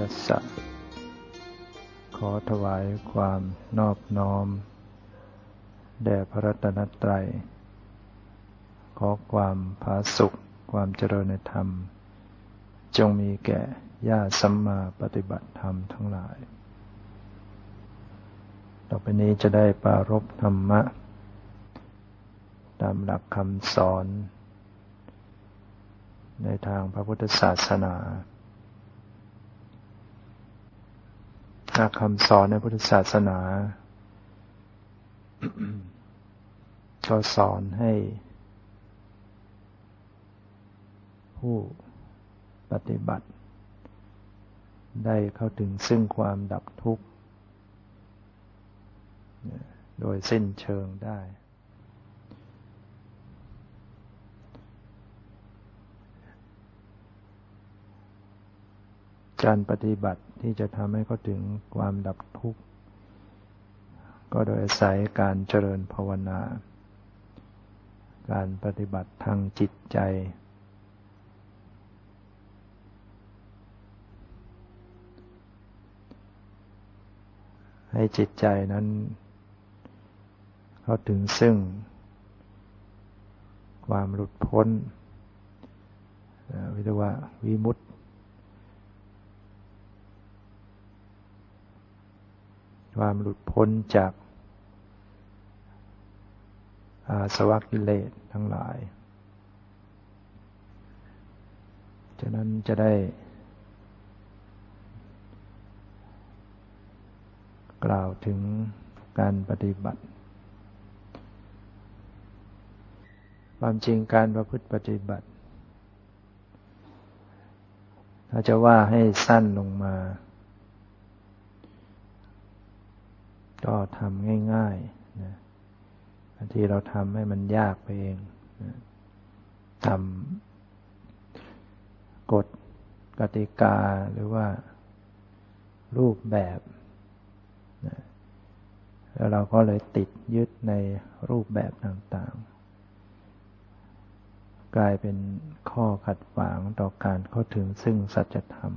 รัตนตยสะ ขอถวายความนอบน้อม แด่พระรัตนตรัย ขอความผาสุขความเจริญในธรรม จงมีแก่ญาติสัมมาปฏิบัติธรรมทั้งหลาย ต่อไปนี้จะได้ปารบธรรมะ ตามหลักคำสอน ในทางพระพุทธศาสนา หลักคำสอนในพุทธศาสนา ก็สอนให้ ผู้ปฏิบัติ ได้เข้าถึงซึ่งความดับทุกข์ โดยสิ้นเชิงได้ การปฏิบัติที่จะทำให้เขาถึงความดับทุกข์ ก็โดยอาศัยการเจริญภาวนา การปฏิบัติทางจิตใจ ให้จิตใจนั้น เข้าถึงซึ่ง ความหลุดพ้นวิทว่าวิมุตต ความหลุดพ้นจากอาสวะกิเลสทั้งหลาย ฉะนั้นจะได้ กล่าวถึงการปฏิบัติ ความจริงการประพฤติปฏิบัติ ถ้าจะว่าให้สั้นลงมา ก็ทำง่ายๆนะบางทีเราทำให้มันยากไปเองนะทำกฎกติกาหรือว่ารูปแบบนะแล้วเราก็เลยติดยึดในรูปแบบต่างๆ กลายเป็นข้อขัดขวางต่อการเข้าถึงซึ่งสัจธรรม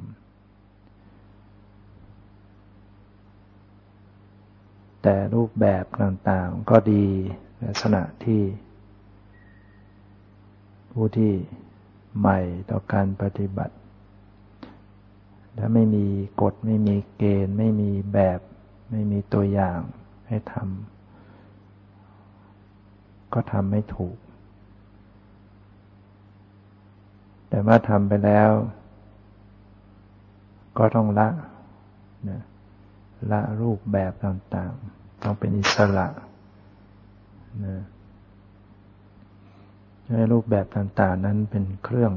แต่รูปแบบต่างๆก็ดีลักษณะที่ ผู้ที่ใหม่ต่อการปฏิบัติ ถ้าไม่มีกฎไม่มีเกณฑ์ ไม่มีแบบ ไม่มีตัวอย่างให้ทำก็ทำไม่ถูก แต่เมื่อทำไปแล้ว ก็ต้องละนะ ละรูปแบบต่างๆ ต้องเป็นอิสระนะให้รูปแบบต่างๆ นั้นเป็นเครื่อง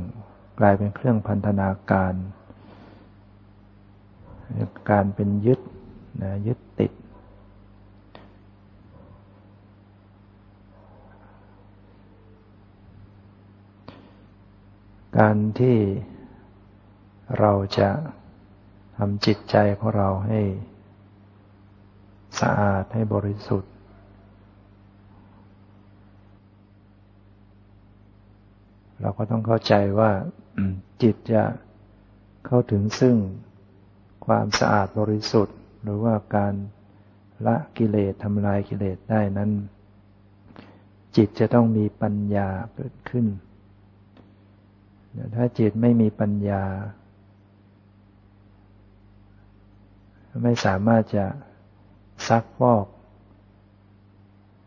กลายเป็นเครื่องพันธนาการ การเป็นยึดนะยึดติด การที่เราจะทำจิตใจของเราให้ สะอาดให้บริสุทธิ์ เราก็ต้องเข้าใจว่าจิตจะเข้าถึงซึ่งความสะอาดบริสุทธิ์ หรือว่าการละกิเลสทำลายกิเลสได้นั้น จิตจะต้องมีปัญญาเกิดขึ้น ถ้าจิตไม่มีปัญญา ไม่สามารถจะ ซักฟอก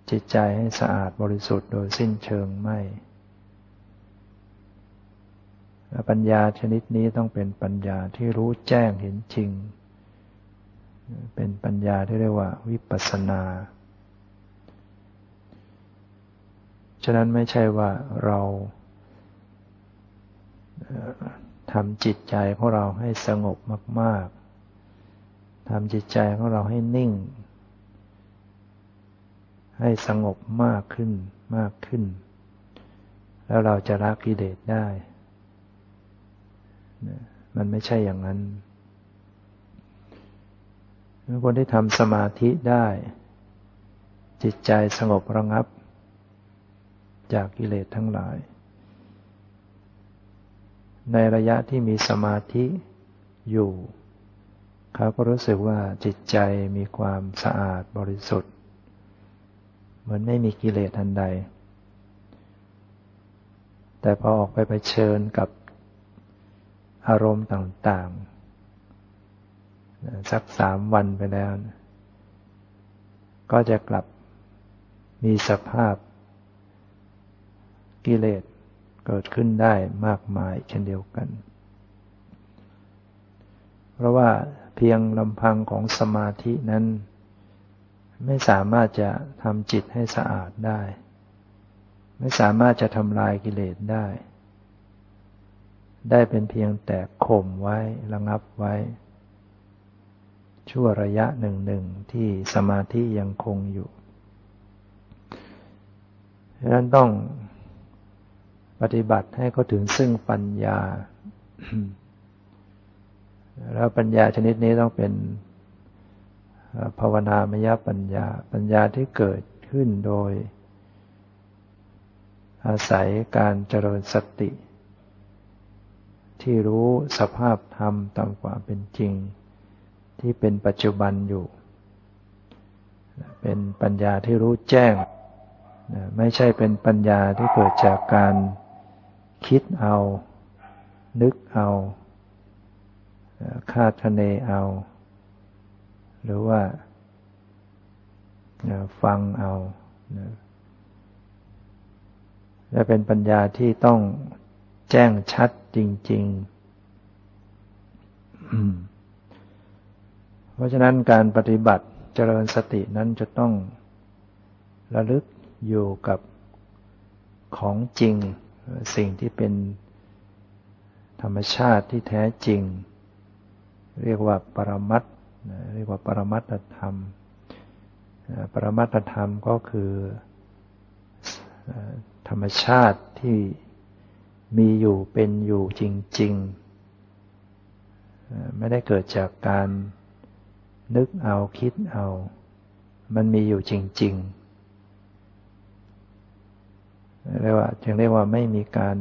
จิตใจให้สะอาดบริสุทธิ์โดยสิ้นเชิงไม่ปัญญาชนิดนี้ต้องเป็นปัญญาที่รู้แจ้งเห็นจริง เป็นปัญญาที่เรียกว่าวิปัสสนา ฉะนั้นไม่ใช่ว่าเราทำจิตใจของเราให้สงบมาก ๆทำจิตใจของเราให้นิ่ง ให้สงบมากขึ้นมากขึ้น แล้วเราจะละกิเลสได้ มันไม่ใช่อย่างนั้นคนที่ทำสมาธิได้ จิตใจสงบระงับ จากกิเลสทั้งหลาย ในระยะที่มีสมาธิอยู่เขาก็รู้สึกว่าจิตใจมีความสะอาดบริสุทธิ์ เหมือนไม่มีกิเลสทันใด แต่พอออกไปไปเชิญกับอารมณ์ต่างๆ สักสามวันไปแล้ว ก็จะกลับมีสภาพกิเลสเกิดขึ้นได้มากมายเช่นเดียวกัน เพราะว่าเพียงลำพังของสมาธินั้น ไม่สามารถจะทำจิตให้สะอาดได้ ไม่สามารถจะทำลายกิเลสได้ ได้เป็นเพียงแต่ข่มไว้ระงับไว้ ชั่วระยะหนึ่งหนึ่งที่สมาธิยังคงอยู่ดังนั้นต้องปฏิบัติให้เขาถึงซึ่งปัญญา แล้วปัญญาชนิดนี้ต้องเป็น ภาวนามยปัญญา ปัญญาที่เกิดขึ้นโดย อาศัยการเจริญสติ ที่รู้สภาพธรรมตามความเป็นจริง ที่เป็นปัจจุบันอยู่ เป็นปัญญาที่รู้แจ้ง ไม่ใช่เป็นปัญญาที่เกิดจากการคิดเอา นึกเอา คาดคะเนเอา หรือว่าฟังเอา และเป็นปัญญาที่ต้องแจ้งชัดจริง ๆ เพราะฉะนั้นการปฏิบัติเจริญสตินั้นจะต้องระลึกอยู่กับของจริง สิ่งที่เป็นธรรมชาติที่แท้จริง เรียกว่าปรมัต เรียกว่าปรมัตธรรม ปรมัตธรรมก็คือธรรมชาติที่มีอยู่เป็นอยู่จริง ๆ ไม่ได้เกิดจากการนึกเอาคิดเอา มันมีอยู่จริง ๆ เรียกว่าจึงเรียกว่าไม่มีการ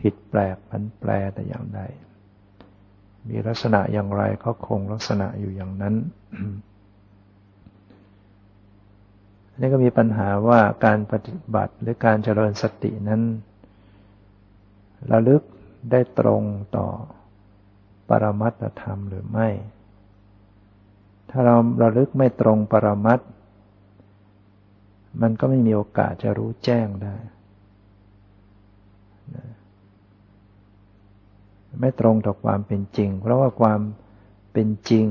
ผิดแปลกผันแปรแต่อย่างใด มีลักษณะอย่างไรก็คงลักษณะอยู่อย่างนั้นนี่ก็มีปัญหาว่าการปฏิบัติหรือการเจริญสตินั้น ระลึกได้ตรงต่อปรมัตธรรมหรือไม่ ถ้าเราระลึกไม่ตรงปรมัตมันก็ไม่มีโอกาสจะรู้แจ้งได้ ไม่ตรงต่อความเป็นจริง เพราะว่าความเป็นจริง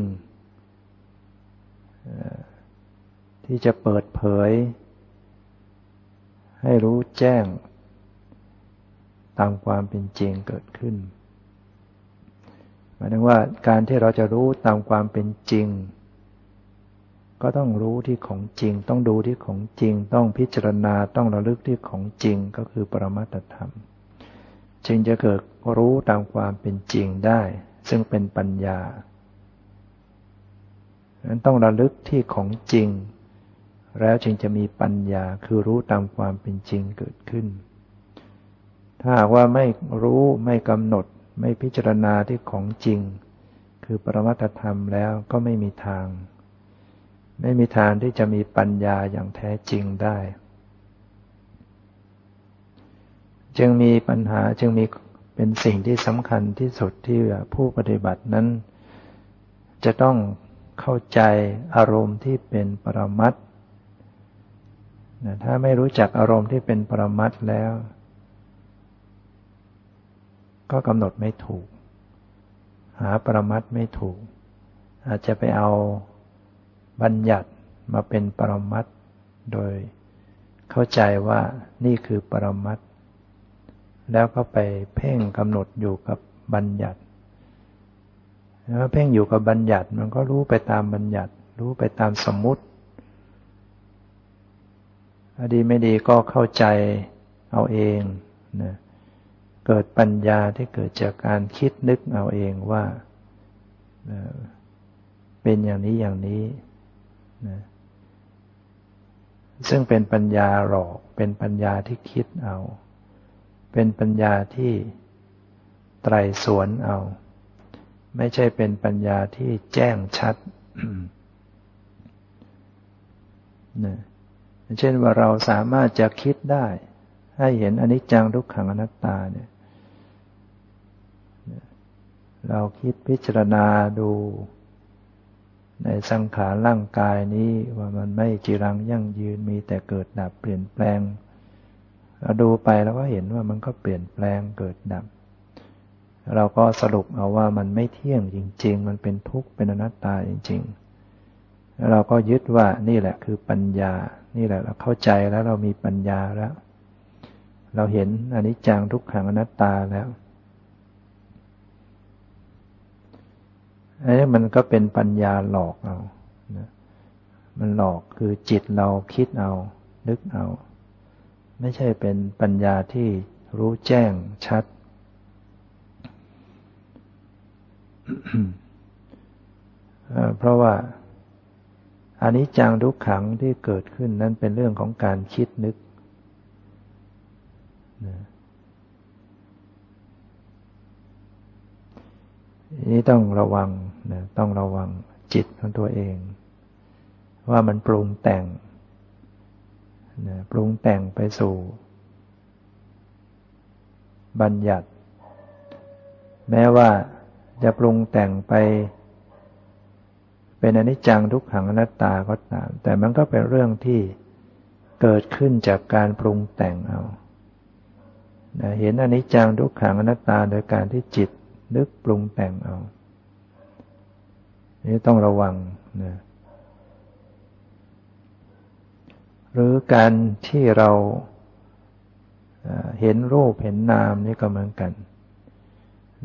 ที่จะเปิดเผย ให้รู้แจ้ง ตามความเป็นจริงเกิดขึ้นหมายถึงว่าการที่เราจะรู้ตามความเป็นจริง ก็ต้องรู้ที่ของจริง ต้องดูที่ของจริง ต้องพิจารณาต้องระลึกที่ของจริงก็คือปรมัตธรรม จึงจะเกิด รู้ตามความเป็นจริงได้ ซึ่งเป็นปัญญานั้นต้องระลึกที่ของจริง แล้วจึงจะมีปัญญาคือรู้ตามความเป็นจริงเกิดขึ้น ถ้าหากว่าไม่รู้ไม่กำหนดไม่พิจารณาที่ของจริง คือปรมัตธรรมแล้วก็ไม่มีทาง ไม่มีทางที่จะมีปัญญาอย่างแท้จริงได้ จึงมีปัญหาจึงมี เป็นสิ่งที่สำคัญที่สุดที่ผู้ปฏิบัตินั้น จะต้องเข้าใจอารมณ์ที่เป็นปรมัตถ้าไม่รู้จักอารมณ์ที่เป็นปรมัตแล้ว ก็กำหนดไม่ถูก หาปรมัตไม่ถูก อาจจะไปเอาบัญญัติมาเป็นปรมัตโดยเข้าใจว่านี่คือปรมัต แล้วก็ไปเพ่งกำหนดอยู่กับบัญญัติแล้วเพ่งอยู่กับบัญญัติมันก็รู้ไปตามบัญญัติ รู้ไปตามสมมุติดีไม่ดีก็เข้าใจเอาเองนะเกิดปัญญาที่เกิดจากการคิดนึกเอาเองว่าเป็นอย่างนี้อย่างนี้นะซึ่งเป็นปัญญาหลอก เป็นปัญญาที่คิดเอา เป็นปัญญาที่ไตรสวนเอา ไม่ใช่เป็นปัญญาที่แจ้งชัดนะเช่นว่าเราสามารถจะคิดได้ ให้เห็นอนิจจังทุกขังอนัตตาเนี่ย เราคิดพิจารณาดูในสังขารร่างกายนี้ว่ามันไม่จีรังยั่งยืนมีแต่เกิดดับเปลี่ยนแปลง เราดูไปแล้วก็เห็นว่ามันก็เปลี่ยนแปลงเกิดดับ เราก็สรุปเอาว่ามันไม่เที่ยงจริง ๆ มันเป็นทุกข์เป็นอนัตตาจริงๆแล้วเราก็ยึดว่านี่แหละคือปัญญา นี่แหละเราเข้าใจแล้วเรามีปัญญาแล้ว เราเห็นอนิจจังทุกขังอนัตตาแล้วอันนี้มันก็เป็นปัญญาหลอกเอา มันหลอกคือจิตเราคิดเอา นึกเอา ไม่ใช่เป็นปัญญาที่รู้แจ้งชัด เพราะว่าอันนี้จังทุกขังที่เกิดขึ้นนั้นเป็นเรื่องของการคิดนึก นี่ต้องระวังนะต้องระวังจิตของตัวเอง ว่ามันปรุงแต่ง นะปรุงแต่งไปสู่ บัญญัติ แม้ว่าจะปรุงแต่งไป เป็นอนิจจังทุกขังอนัตตาก็ตาม แต่มันก็เป็นเรื่องที่เกิดขึ้นจากการปรุงแต่งเอาเห็นอนิจจังทุกขังอนัตตาโดยการที่จิตนึกปรุงแต่งเอา นี่ต้องระวังนะ หรือการที่เราเห็นรูปเห็นนามนี่ก็เหมือนกัน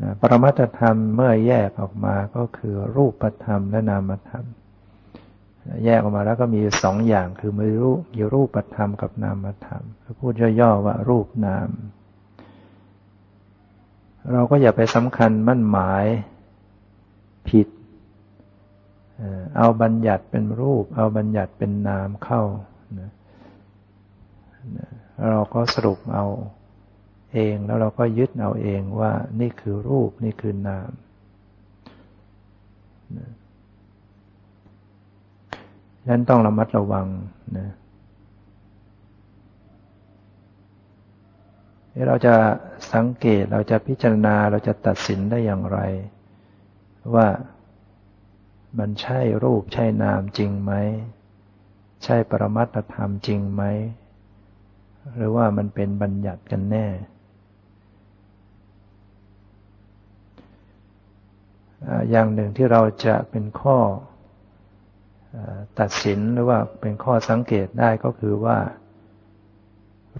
นะปรมัตธรรมเมื่อแยกออกมาก็คือรูปธรรมและนามธรรม แยกออกมาแล้วก็มีสองอย่างคือมีรูปมีรูปธรรมกับนามธรรมพูดย่อๆว่ารูปนาม เราก็อย่าไปสำคัญมั่นหมายผิด เอาบัญญัติเป็นรูป เอาบัญญัติเป็นนามเข้า เราก็สรุปเอาเองแล้วเราก็ยึดเอาเองว่านี่คือรูปนี่คือนาม นั้นต้องระมัดระวังนะเราจะสังเกตเราจะพิจารณาเราจะตัดสินได้อย่างไร ว่ามันใช่รูปใช่นามจริงไหม ใช่ปรมัตธรรมจริงไหม หรือว่ามันเป็นบัญญัติกันแน่ อย่างหนึ่งที่เราจะเป็นข้อตัดสินหรือว่าเป็นข้อสังเกตได้ก็คือว่า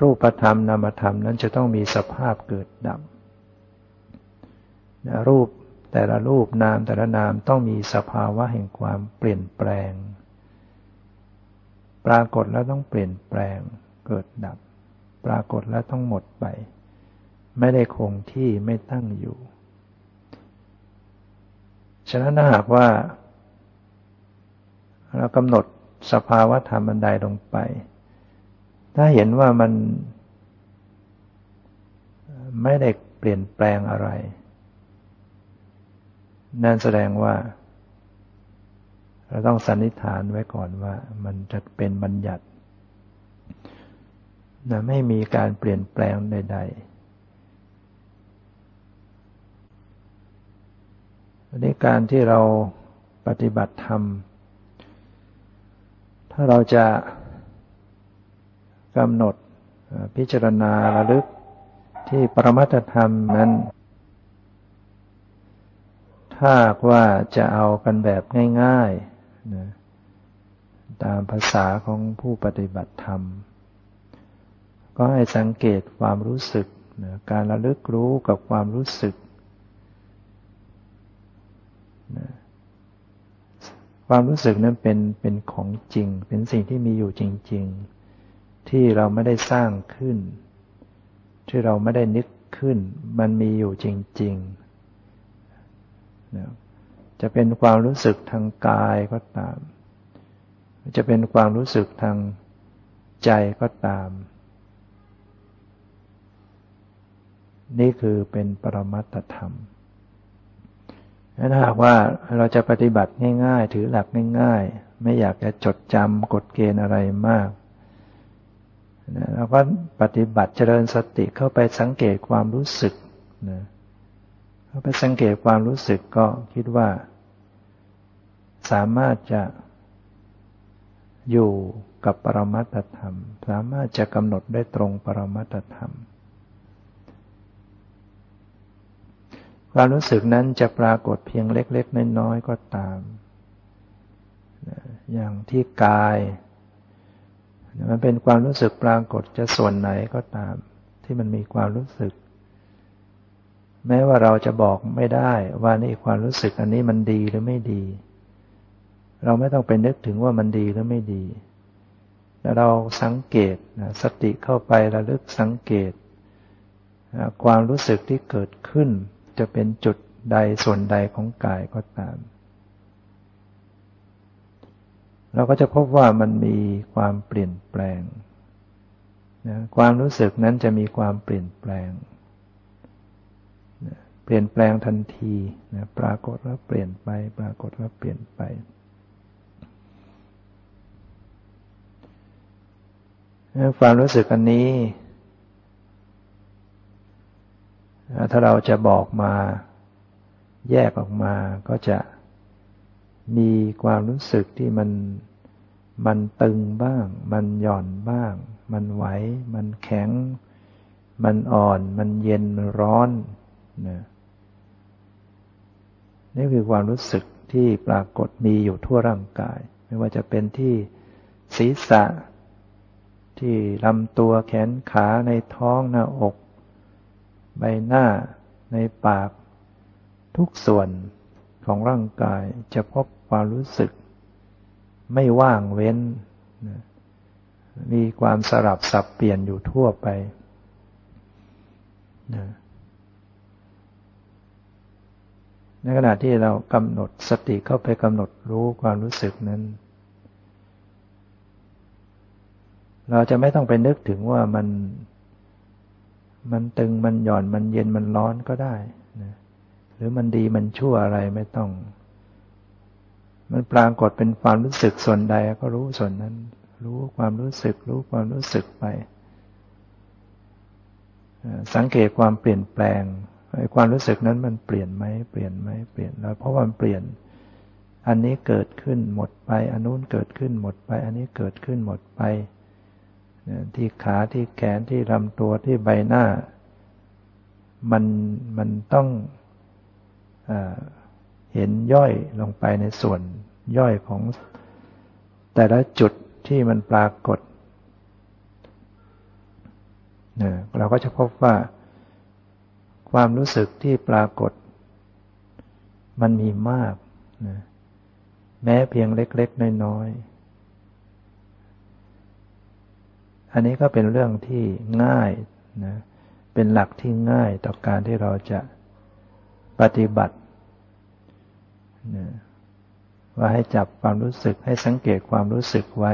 รูปธรรมนามธรรมนั้นจะต้องมีสภาพเกิดดับรูปแต่ละรูปนามแต่ละนามต้องมีสภาวะแห่งความเปลี่ยนแปลง ปรากฏแล้วต้องเปลี่ยนแปลงเกิดดับ ปรากฏแล้วต้องหมดไป ไม่ได้คงที่ไม่ตั้งอยู่ ฉะนั้นถ้าหากว่า เรากำหนดสภาวะธรรมอันใดลงไป ถ้าเห็นว่ามัน ไม่ได้เปลี่ยนแปลงอะไร นั่นแสดงว่า เราต้องสันนิษฐานไว้ก่อนว่ามันจะเป็นบัญญัติ นะไม่มีการเปลี่ยนแปลงใดๆอันนี้การที่เราปฏิบัติธรรม ถ้าเราจะกำหนดพิจารณาระลึกที่ปรมัตธรรมนั้น ถ้าว่าจะเอากันแบบง่ายๆนะตามภาษาของผู้ปฏิบัติธรรม ก็ให้สังเกตความรู้สึกนะการระลึกรู้กับความรู้สึกความรู้สึกนั้นเป็นเป็นของจริง เป็นสิ่งที่มีอยู่จริง ๆ ที่เราไม่ได้สร้างขึ้น ที่เราไม่ได้นึกขึ้น มันมีอยู่จริงๆจะเป็นความรู้สึกทางกายก็ตาม จะเป็นความรู้สึกทางใจก็ตาม นี่คือเป็นปรมัตธรรมถ้าหากว่าเราจะปฏิบัติง่ายๆ ถือหลักง่ายๆ ไม่อยากจะจดจำกฎเกณฑ์อะไรมากเราก็ปฏิบัติเจริญสติเข้าไปสังเกตความรู้สึกนะเข้าไปสังเกตความรู้สึกก็คิดว่า สามารถจะอยู่กับปรมัตธรรม สามารถจะกำหนดได้ตรงปรมัตธรรม ความรู้สึกนั้นจะปรากฏเพียงเล็ก ๆ น้อยๆก็ตาม อย่างที่กาย มันเป็นความรู้สึกปรากฏจะส่วนไหนก็ตาม ที่มันมีความรู้สึก แม้ว่าเราจะบอกไม่ได้ว่านี่ความรู้สึกอันนี้มันดีหรือไม่ดี เราไม่ต้องไปนึกถึงว่ามันดีหรือไม่ดีแต่เราสังเกตสติเข้าไประลึกสังเกต ความรู้สึกที่เกิดขึ้น จะเป็นจุดใดส่วนใดของกายก็ตาม เราก็จะพบว่ามันมีความเปลี่ยนแปลงนะความรู้สึกนั้นจะมีความเปลี่ยนแปลงนะเปลี่ยนแปลงทันทีนะปรากฏว่าเปลี่ยนไป ปรากฏว่าเปลี่ยนไป ความรู้สึกอันนี้ ถ้าเราจะบอกมาแยกออกมาก็จะมีความรู้สึกที่มันมันตึงบ้าง มันหย่อนบ้าง มันไหว มันแข็ง มันอ่อน มันเย็น มันร้อนนะนี่คือความรู้สึกที่ปรากฏมีอยู่ทั่วร่างกาย ไม่ว่าจะเป็นที่ศีรษะ ที่ลำตัวแขนขาในท้องหน้าอก ใบหน้า ในปาก ทุกส่วนของร่างกายจะพบความรู้สึก ไม่ว่างเว้น มีความสลับสับเปลี่ยนอยู่ทั่วไป ในขณะที่เรากำหนดสติเข้าไปกำหนดรู้ความรู้สึกนั้นเราจะไม่ต้องไปนึกถึงว่ามัน มันตึงมันหย่อนมันเย็นมันร้อนก็ได้นะหรือมันดีมันชั่วอะไรไม่ต้อง มันปรากฏเป็นความรู้สึกส่วนใดก็รู้ส่วนนั้น รู้ความรู้สึก รู้ความรู้สึกไป สังเกตความเปลี่ยนแปลงความรู้สึกนั้นมันเปลี่ยนไหมเปลี่ยนไหมเปลี่ยนแล้วเพราะว่ามันเปลี่ยน อันนี้เกิดขึ้นหมดไป อันนู้นเกิดขึ้นหมดไป อันนี้เกิดขึ้นหมดไป ที่ขาที่แขนที่ลำตัวที่ใบหน้า มันมันต้องเห็นย่อยลงไปในส่วนย่อยของแต่ละจุดที่มันปรากฏเราก็จะพบว่าความรู้สึกที่ปรากฏ มันมีมากนะแม้เพียงเล็ก ๆ น้อยๆ อันนี้ก็เป็นเรื่องที่ง่ายนะเป็นหลักที่ง่ายต่อการที่เราจะปฏิบัติว่าให้จับความรู้สึกให้สังเกตความรู้สึกไว้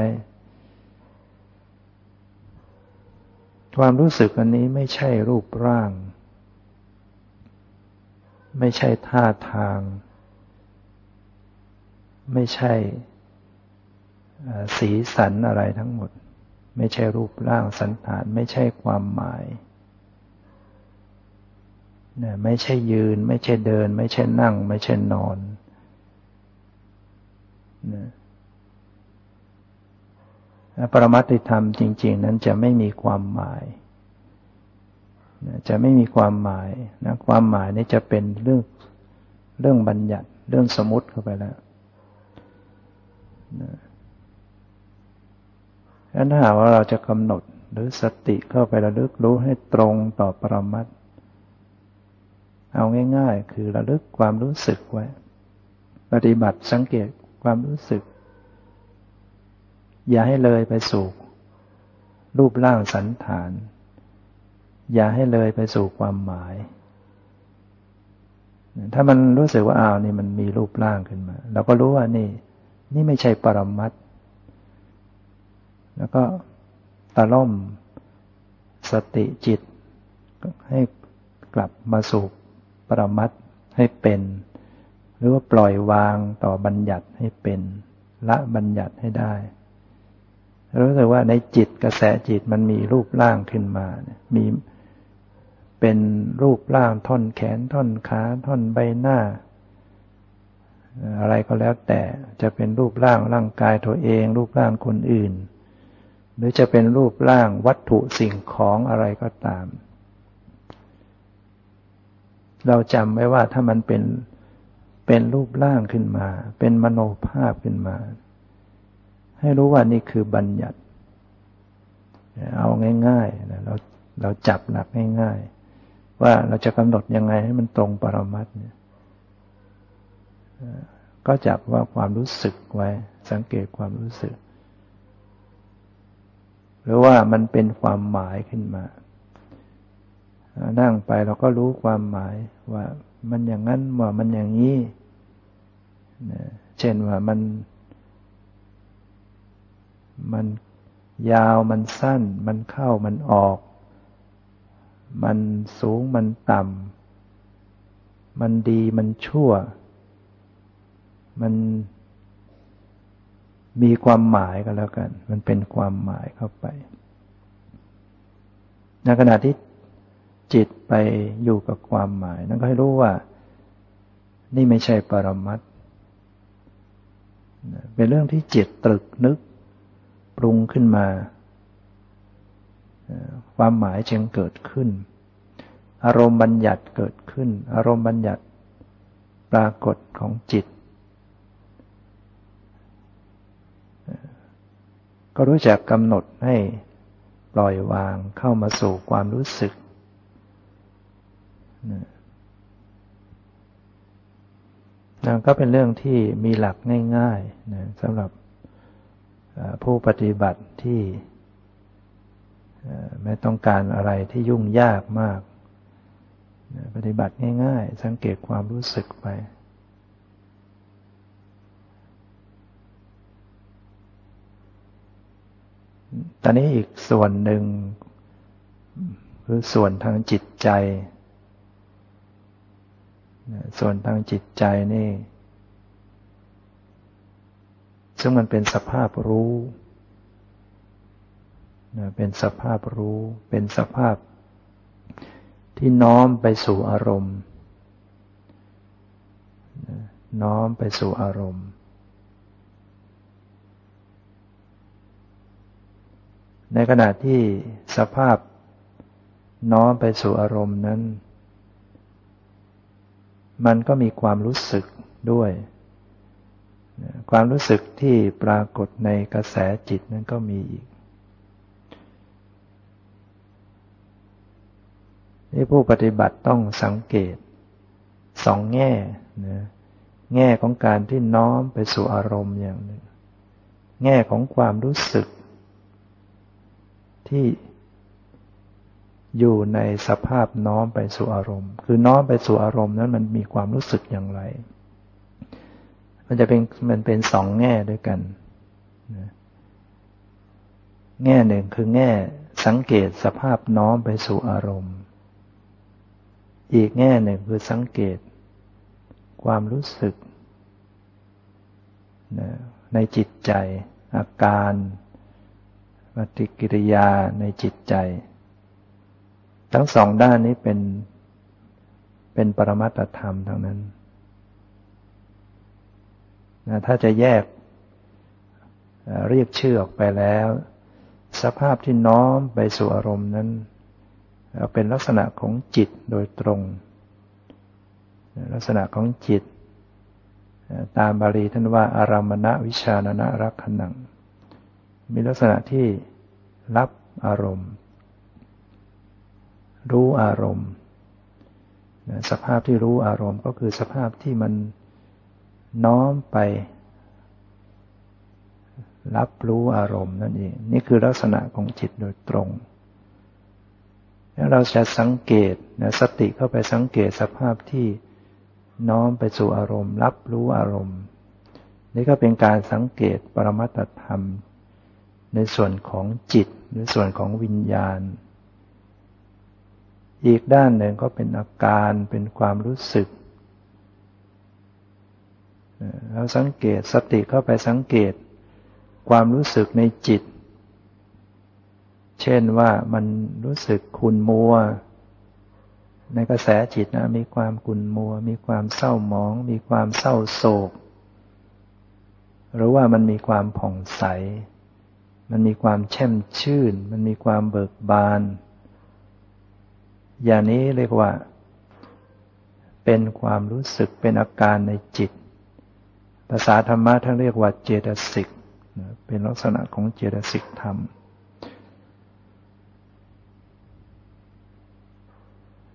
ความรู้สึกอันนี้ไม่ใช่รูปร่าง ไม่ใช่ท่าทาง ไม่ใช่สีสันอะไรทั้งหมด ไม่ใช่รูปร่างสันฐาน ไม่ใช่ความหมายนะไม่ใช่ยืน ไม่ใช่เดิน ไม่ใช่นั่ง ไม่ใช่นอนนะปรมัติธรรมจริง ๆ นั้นจะไม่มีความหมายนะจะไม่มีความหมายนะความหมายนี่จะเป็นเรื่องเรื่องบัญญัติ เรื่องสมมติเข้าไปแล้วนะ ถ้าหากว่าเราจะกำหนดหรือสติเข้าไประลึกรู้ให้ตรงต่อปรมัตเอาง่าย ๆ คือระลึกความรู้สึกไว้ ปฏิบัติสังเกตความรู้สึก อย่าให้เลยไปสู่ รูปร่างสันฐาน อย่าให้เลยไปสู่ความหมาย ถ้ามันรู้สึกว่าอ้าวนี่มันมีรูปร่างขึ้นมาเราก็รู้ว่านี่ นี่ไม่ใช่ปรมัต แล้วก็ตะล่อมสติจิต ให้กลับมาสู่ปรมัตให้เป็น หรือว่าปล่อยวางต่อบัญญัติให้เป็น ละบัญญัติให้ได้รู้สึกว่าในจิตกระแสจิตมันมีรูปร่างขึ้นมามีเป็นรูปร่างท่อนแขนท่อนขาท่อนใบหน้า อะไรก็แล้วแต่จะเป็นรูปร่างร่างกายตัวเอง รูปร่างคนอื่น หรือจะเป็นรูปร่างวัตถุสิ่งของอะไรก็ตาม เราจำไว้ว่าถ้ามันเป็นเป็นรูปร่างขึ้นมา เป็นมโนภาพขึ้นมา ให้รู้ว่านี่คือบัญญัติ เอาง่ายๆนะเราเราจับหลักง่ายๆ ว่าเราจะกำหนดยังไงให้มันตรงปรมัตเนี่ยก็จับว่าความรู้สึกไว้ สังเกตความรู้สึก หรือว่ามันเป็นความหมายขึ้นมา นั่งไปเราก็รู้ความหมายว่ามันอย่างนั้นว่ามันอย่างนี้ เช่นว่ามัน มันยาวมันสั้น มันเข้ามันออก มันสูงมันต่ำ มันดีมันชั่ว มัน มีความหมายก็แล้วกัน มันเป็นความหมายเข้าไป ในขณะที่จิตไปอยู่กับความหมาย นั่นก็ให้รู้ว่า นี่ไม่ใช่ปรมัตเป็นเรื่องที่จิตตรึกนึก ปรุงขึ้นมา ความหมายจึงเกิดขึ้น อารมณ์บัญญัติเกิดขึ้น อารมณ์บัญญัติปรากฏของจิต ก็รู้จักกำหนดให้ปล่อยวางเข้ามาสู่ความรู้สึกนะก็เป็นเรื่องที่มีหลักง่ายๆนะสำหรับผู้ปฏิบัติที่ไม่ต้องการอะไรที่ยุ่งยากมาก ปฏิบัติง่าย ๆ สังเกตความรู้สึกไป ตอนนี้อีกส่วนหนึ่งคือส่วนทางจิตใจ ส่วนทางจิตใจนี่ ซึ่งมันเป็นสภาพรู้เป็นสภาพรู้ เป็นสภาพที่น้อมไปสู่อารมณ์ น้อมไปสู่อารมณ์ ในขณะที่สภาพน้อมไปสู่อารมณ์นั้น มันก็มีความรู้สึกด้วย ความรู้สึกที่ปรากฏในกระแสจิตนั้นก็มีอีก นี่ผู้ปฏิบัติต้องสังเกตสองแง่นะแง่ของการที่น้อมไปสู่อารมณ์อย่างหนึ่ง แง่ของความรู้สึก ที่อยู่ในสภาพน้อมไปสู่อารมณ์ คือน้อมไปสู่อารมณ์นั้นมันมีความรู้สึกอย่างไร มันจะเป็นมันเป็นสองแง่ด้วยกัน แง่หนึ่งคือแง่สังเกตสภาพน้อมไปสู่อารมณ์ อีกแง่หนึ่งคือสังเกต ความรู้สึก ในจิตใจอาการ ปฏิกิริยาในจิตใจ ทั้งสองด้านนี้เป็น เป็นปรมัตธรรมทั้งนั้นนะถ้าจะแยกเรียกชื่อออกไปแล้ว สภาพที่น้อมไปสู่อารมณ์นั้น เป็นลักษณะของจิตโดยตรง ลักษณะของจิต ตามบาลีท่านว่าอารามณะวิชานะรักขณัง มีลักษณะที่รับอารมณ์ รู้อารมณ์ สภาพที่รู้อารมณ์ก็คือสภาพที่มันน้อมไป รับรู้อารมณ์นั่นเอง นี่คือลักษณะของจิตโดยตรงแล้วเราจะสังเกตนะสติเข้าไปสังเกตสภาพที่น้อมไปสู่อารมณ์ รับรู้อารมณ์ นี่ก็เป็นการสังเกตปรมัตธรรม ในส่วนของจิตหรือส่วนของวิญญาณ อีกด้านหนึ่งก็เป็นอาการเป็นความรู้สึกเราสังเกตสติเข้าไปสังเกต ความรู้สึกในจิต เช่นว่ามันรู้สึกคุณมัว ในกระแสจิตนะมีความขุนมัว มีความเศร้าหมอง มีความเศร้าโศก หรือว่ามันมีความผ่องใส มันมีความแช่มชื่น มันมีความเบิกบาน อย่างนี้เรียกว่า เป็นความรู้สึกเป็นอาการในจิต ภาษาธรรมะท่านเรียกว่าเจตสิก เป็นลักษณะของเจตสิกธรรม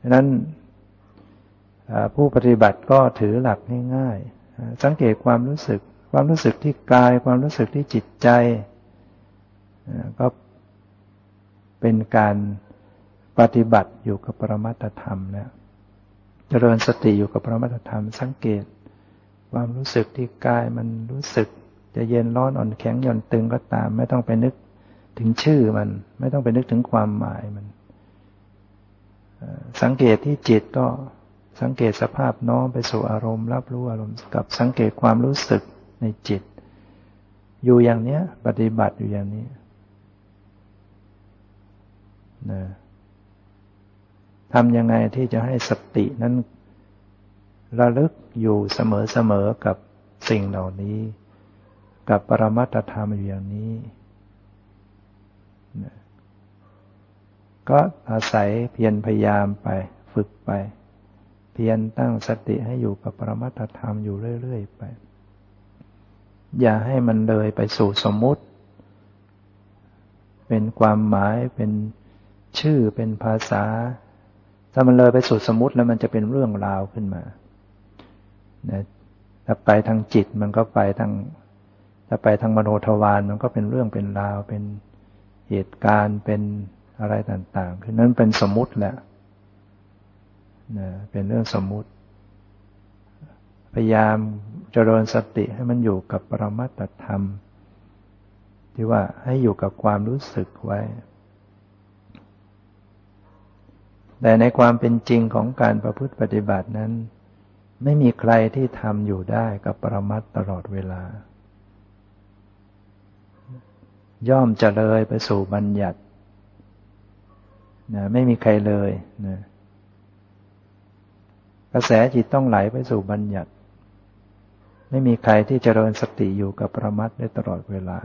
ดังนั้นผู้ปฏิบัติก็ถือหลักง่ายๆ สังเกตความรู้สึก ความรู้สึกที่กาย ความรู้สึกที่จิตใจ ก็เป็นการปฏิบัติอยู่กับปรมัตธรรมแล้วเจริญสติอยู่กับปรมัตธรรม สังเกต ความรู้สึกที่กายมันรู้สึก จะเย็นร้อนอ่อนแข็งหย่อนตึงก็ตาม ไม่ต้องไปนึกถึงชื่อมัน ไม่ต้องไปนึกถึงความหมายมัน สังเกตที่จิตก็สังเกตสภาพน้อมไปสู่อารมณ์ รับรู้อารมณ์กับสังเกตความรู้สึกในจิต อยู่อย่างเนี้ย ปฏิบัติอยู่อย่างนี้ นะทำยังไงที่จะให้สตินั้นระลึกอยู่เสมอๆกับสิ่งเหล่านี้ กับปรมัตธรรมอยู่อย่างนี้ก็อาศัยเพียรพยายามไปฝึกไป เพียรตั้งสติให้อยู่กับปรมัตธรรมอยู่เรื่อยๆไป อย่าให้มันเลยไปสู่สมมุติ เป็นความหมายเป็น ชื่อเป็นภาษา ถ้ามันเลยไปสู่สมมุติแล้วมันจะเป็นเรื่องราวขึ้นมาถ้าไปทางจิตมันก็ไปทางถ้าไปทางมโนทวารมันก็เป็นเรื่องเป็นราวเป็นเหตุการณ์เป็นอะไรต่างๆคือนั้นเป็นสมมุติแหละนะเป็นเรื่องสมมุติ พยายามเจริญสติให้มันอยู่กับปรมัตถธรรม ที่ว่าให้อยู่กับความรู้สึกไว้ แต่ในความเป็นจริงของการประพฤติปฏิบัตินั้น ไม่มีใครที่ทำอยู่ได้กับประมัตตลอดเวลา ย่อมจะเลยไปสู่บัญญัตินะไม่มีใครเลยนะกระแสจิตต้องไหลไปสู่บัญญัติ ไม่มีใครที่จเจริญสติอยู่กับประมัดได้ตลอดเวลา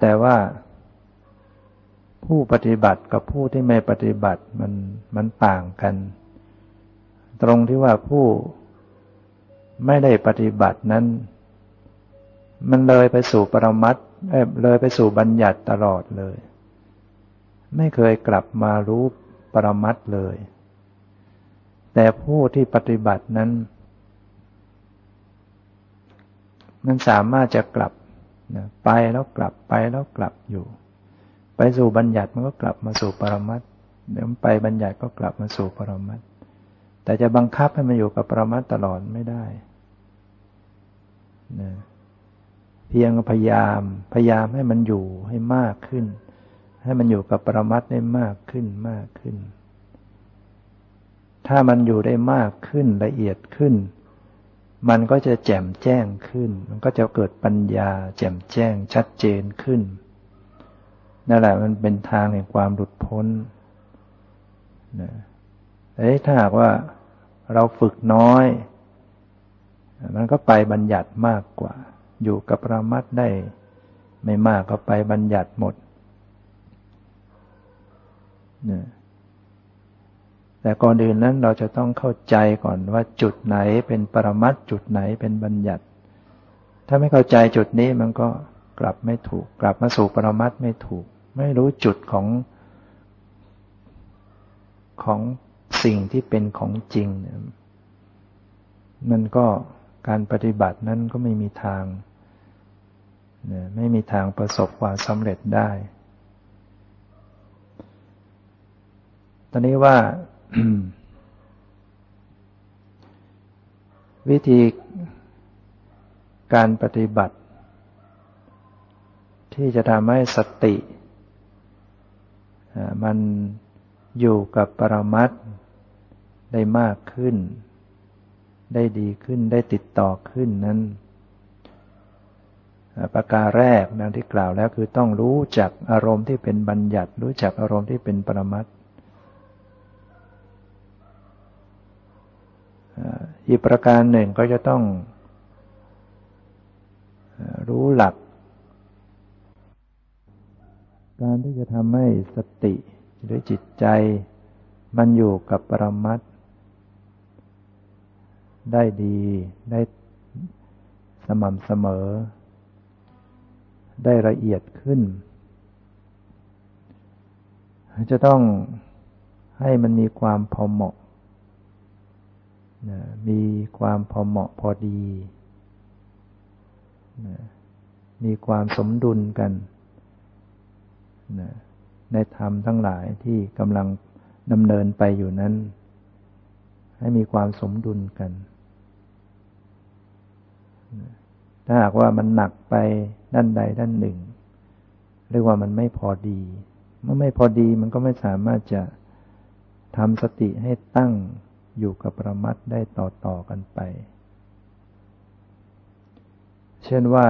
แต่ว่า ผู้ปฏิบัติกับผู้ที่ไม่ปฏิบัติมันมันต่างกัน ตรงที่ว่าผู้ไม่ได้ปฏิบัตินั้น มันเลยไปสู่ปรมัตเลยไปสู่บัญญัติตลอดเลย ไม่เคยกลับมารู้ปรมัตเลย แต่ผู้ที่ปฏิบัตินั้น มันสามารถจะกลับนะไปแล้วกลับไปแล้วกลับอยู่ ไปสู่บัญญัติมันก็กลับมาสู่ปรมัตเดี๋ยวไปบัญญัติก็กลับมาสู่ปรมัตแต่จะบังคับให้มันอยู่กับปรมัตตลอดไม่ได้นะเพียงพยายามพยายามให้มันอยู่ให้มากขึ้น ให้มันอยู่กับปรมัตได้มากขึ้นมากขึ้น ถ้ามันอยู่ได้มากขึ้นละเอียดขึ้น มันก็จะแจ่มแจ้งขึ้น มันก็จะเกิดปัญญา แจ่มแจ้งชัดเจนขึ้น นั่นแหละมันเป็นทางแห่งความหลุดพ้นนะแต่ถ้าหากว่าเราฝึกน้อย มันก็ไปบัญญัติมากกว่า อยู่กับประมัดได้ ไม่มากก็ไปบัญญัติหมดนะแต่ก่อนอื่นนั้นเราจะต้องเข้าใจก่อนว่าจุดไหนเป็นปรมัตจุดไหนเป็นบัญญัติ ถ้าไม่เข้าใจจุดนี้มันก็กลับไม่ถูก กลับมาสู่ปรมัตไม่ถูก ไม่รู้จุดของของสิ่งที่เป็นของจริงมันก็การปฏิบัตินั้นก็ไม่มีทาง ไม่มีทางประสบความสำเร็จได้ ตอนนี้ว่า วิธีการปฏิบัติ ที่จะทำให้สติ มันอยู่กับปรมัตได้มากขึ้น ได้ดีขึ้นได้ติดต่อขึ้นนั้นประการแรกดังที่กล่าวแล้วคือต้องรู้จักอารมณ์ที่เป็นบัญญัติ รู้จักอารมณ์ที่เป็นปรมัตอีกประการหนึ่งก็จะต้องรู้หลัก การที่จะทำให้สติหรือจิตใจ มันอยู่กับปรมัตได้ดีได้สม่ำเสมอ ได้ละเอียดขึ้น จะต้องให้มันมีความพอเหมาะ มีความพอเหมาะพอดี มีความสมดุลกัน ในธรรมทั้งหลายที่กำลังดำเนินไปอยู่นั้น ให้มีความสมดุลกัน ถ้าหากว่ามันหนักไปด้านใดด้านหนึ่ง เรียกว่ามันไม่พอดี เมื่อไม่พอดีมันก็ไม่สามารถจะทำสติให้ตั้งอยู่กับประมัดได้ต่อ ๆ กันไป เช่นว่า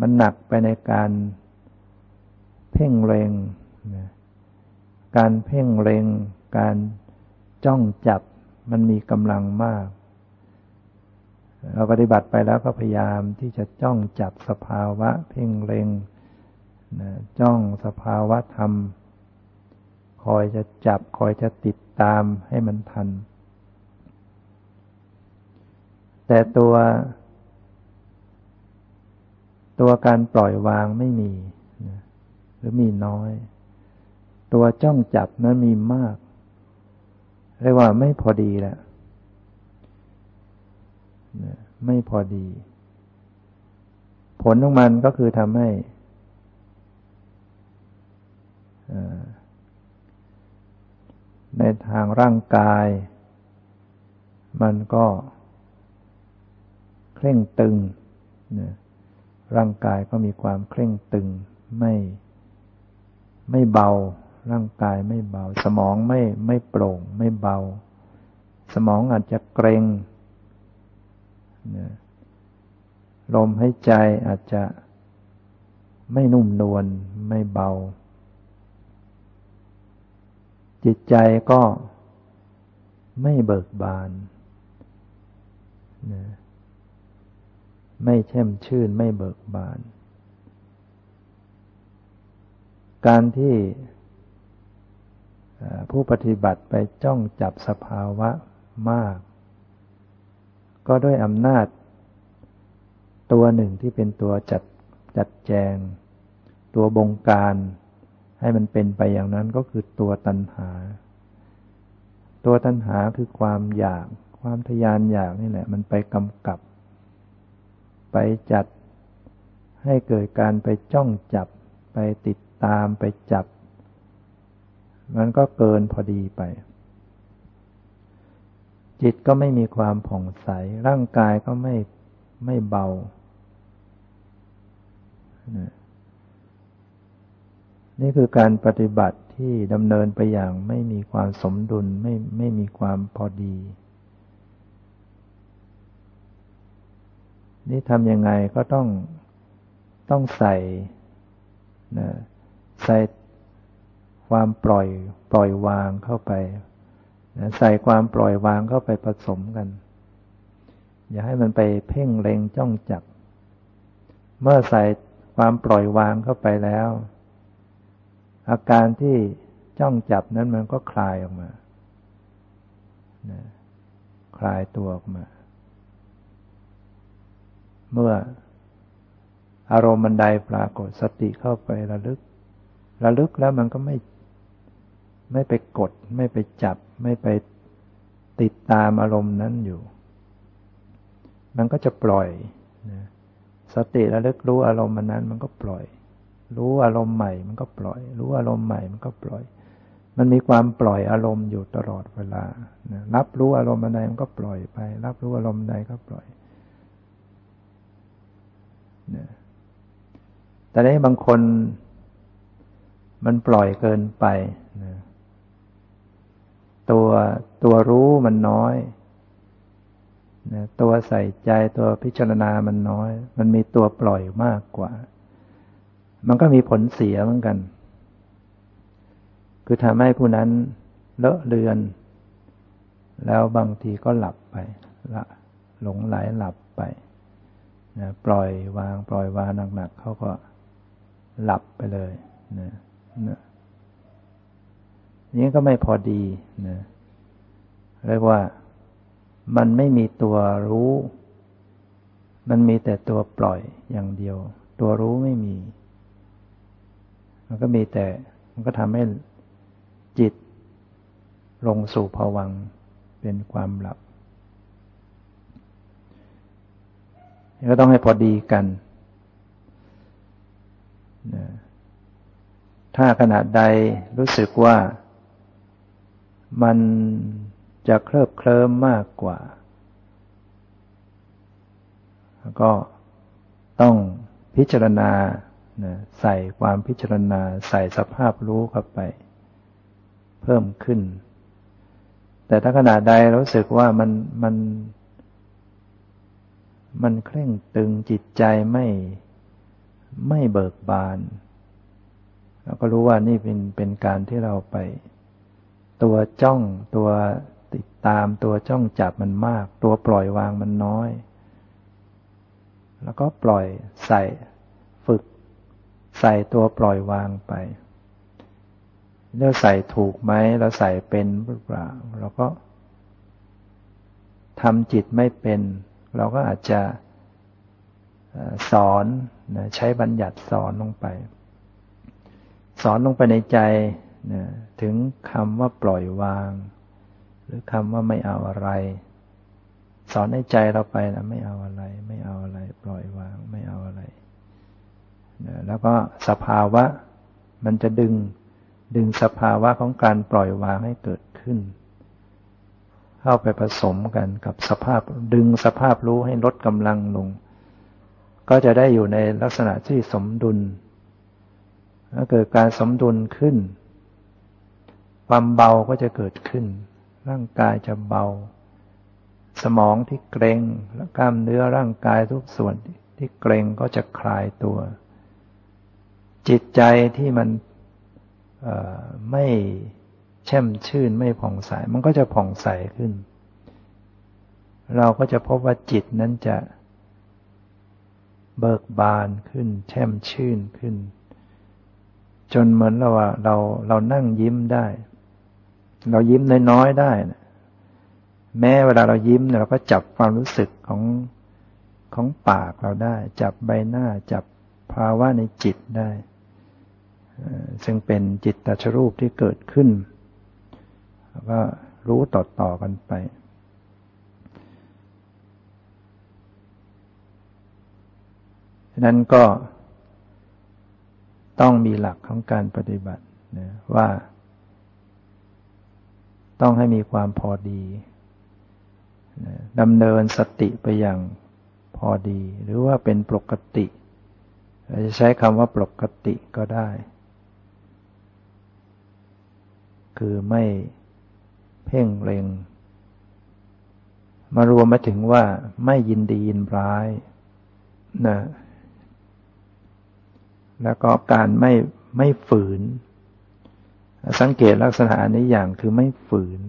มันหนักไปในการเพ่งเร็ง การเพ่งเร็ง การจ้องจับมันมีกำลังมาก เราปฏิบัติไปแล้วก็พยายามที่จะจ้องจับสภาวะ เพ่งเร็งจ้องสภาวะธรรม คอยจะจับ คอยจะติดตามให้มันทัน แต่ตัว ตัวการปล่อยวางไม่มีหรือมีน้อย ตัวจ้องจับนั้นมีมากเรียกว่าไม่พอดีแหละไม่พอดี ผลของมันก็คือทำให้ในทางร่างกาย มันก็เคร่งตึง ร่างกายก็มีความเคร่งตึงไม่ ไม่เบา ร่างกายไม่เบา สมองไม่ไม่โปร่ง ไม่เบา สมองอาจจะเกรงลมหายใจอาจจะไม่นุ่มนวลไม่เบา จิตใจก็ไม่เบิกบาน ไม่แช่มชื่นไม่เบิกบาน การที่ผู้ปฏิบัติไปจ้องจับสภาวะมาก ก็ด้วยอำนาจ ตัวหนึ่งที่เป็นตัวจัดจัดแจง ตัวบงการ ให้มันเป็นไปอย่างนั้นก็คือตัวตัณหา ตัวตัณหาคือความอยาก ความทยานอยากนี่แหละ มันไปกำกับ ไปจัด ให้เกิดการไปจ้องจับ ไปติดตามไปจับ มันก็เกินพอดีไป จิตก็ไม่มีความผ่องใส ร่างกายก็ไม่ไม่เบา นี่คือการปฏิบัติที่ดำเนินไปอย่างไม่มีความสมดุลไม่ไม่มีความพอดี นี่ทำยังไงก็ต้องต้องใส่นะใส่ความปล่อยปล่อยวางเข้าไปใส่ความปล่อยวางเข้าไปผสมกัน อย่าให้มันไปเพ่งเล็งจ้องจับ เมื่อใส่ความปล่อยวางเข้าไปแล้ว อาการที่จ้องจับนั้นมันก็คลายออกมาคลายตัวออกมา เมื่ออารมณ์มันใดปรากฏสติเข้าไประลึก ระลึกแล้วมันก็ไม่ ไม่ไปกด ไม่ไปจับ ไม่ไปติดตามอารมณ์นั้นอยู่ มันก็จะปล่อยนะสติระลึกรู้อารมณ์มันนั้น มันก็ปล่อย รู้อารมณ์ใหม่ มันก็ปล่อย รู้อารมณ์ใหม่ มันก็ปล่อย มันมีความปล่อยอารมณ์อยู่ตลอดเวลานะรับรู้อารมณ์ใดมันก็ปล่อยไป รับรู้อารมณ์ใดก็ปล่อย แต่ในบางคนมันปล่อยเกินไปนะตัวตตัวรู้มันน้อยนะตัวใส่ใจตัวพิจารณามันน้อย มันมีตัวปล่อยมากกว่า มันก็มีผลเสียเหมือนกัน คือทำให้ผู้นั้นเลอะเลือน แล้วบางทีก็หลับไปละหลงไหลหลับไป นะปล่อยวางปล่อยวางหนักๆเขาก็หลับไปเลยนะนะนี้ก็ไม่พอดีนะเรียกว่ามันไม่มีตัวรู้ มันมีแต่ตัวปล่อยอย่างเดียว ตัวรู้ไม่มี มันก็มีแต่มันก็ทำให้จิตลงสู่ภวังเป็นความหลับ ก็ต้องให้พอดีกัน ถ้าขณะใดรู้สึกว่ามันจะเคลิบเคลิ้มมากกว่า ก็ต้องพิจารณาใส่ความพิจารณาใส่สภาพรู้เข้าไป เพิ่มขึ้น แต่ถ้าขณะใดรู้สึกว่ามันมัน มันเคร่งตึงจิตใจไม่ไม่เบิกบานเราก็รู้ว่านี่เป็นเป็นการที่เราไป ตัวจ้องตัวติดตามตัวจ้องจับมันมาก ตัวปล่อยวางมันน้อย แล้วก็ปล่อยใส่ฝึก ใส่ตัวปล่อยวางไปเราใส่ถูกไหมเราใส่เป็นหรือเปล่าเราก็ทำจิตไม่เป็น เราก็อาจจะสอนใช้บัญญัติสอนลงไป สอนลงไปในใจถึงคำว่าปล่อยวาง หรือคำว่าไม่เอาอะไร สอนให้ใจเราไปนะไม่เอาอะไร ไม่เอาอะไร ปล่อยวางไม่เอาอะไรแล้วก็สภาวะมันจะดึงดึงสภาวะของการปล่อยวางให้เกิดขึ้น เข้าไปผสมกันกับสภาพดึงสภาพรู้ให้ลดกำลังลง ก็จะได้อยู่ในลักษณะที่สมดุลถ้าเกิดการสมดุลขึ้น ความเบาก็จะเกิดขึ้น ร่างกายจะเบา สมองที่เกร็งและกล้ามเนื้อร่างกายทุกส่วนที่เกร็งก็จะคลายตัว จิตใจที่มันไม่ แช่มชื่นไม่ผ่องใส มันก็จะผ่องใสขึ้น เราก็จะพบว่าจิตนั้นจะเบิกบานขึ้น แช่มชื่นขึ้น จนเหมือนเราว่าเราเรานั่งยิ้มได้ เรายิ้มน้อยๆได้นะแม้เวลาเรายิ้มเนี่ยเราก็จับความรู้สึกของของปากเราได้ จับใบหน้าจับภาวะในจิตได้ ซึ่งเป็นจิตตชรูปที่เกิดขึ้น แล้วก็รู้ต่อๆกันไป ฉะนั้นก็ต้องมีหลักของการปฏิบัตินะว่า ต้องให้มีความพอดีดำเนินสติไปอย่างพอดี หรือว่าเป็นปกติเราจะใช้คำว่าปกติก็ได้ คือไม่ เพ่งเล็ง มารวมมาถึงว่าไม่ยินดียินร้ายนะแล้วก็การไม่ไม่ฝืน สังเกตลักษณะนี้อย่างคือไม่ฝืน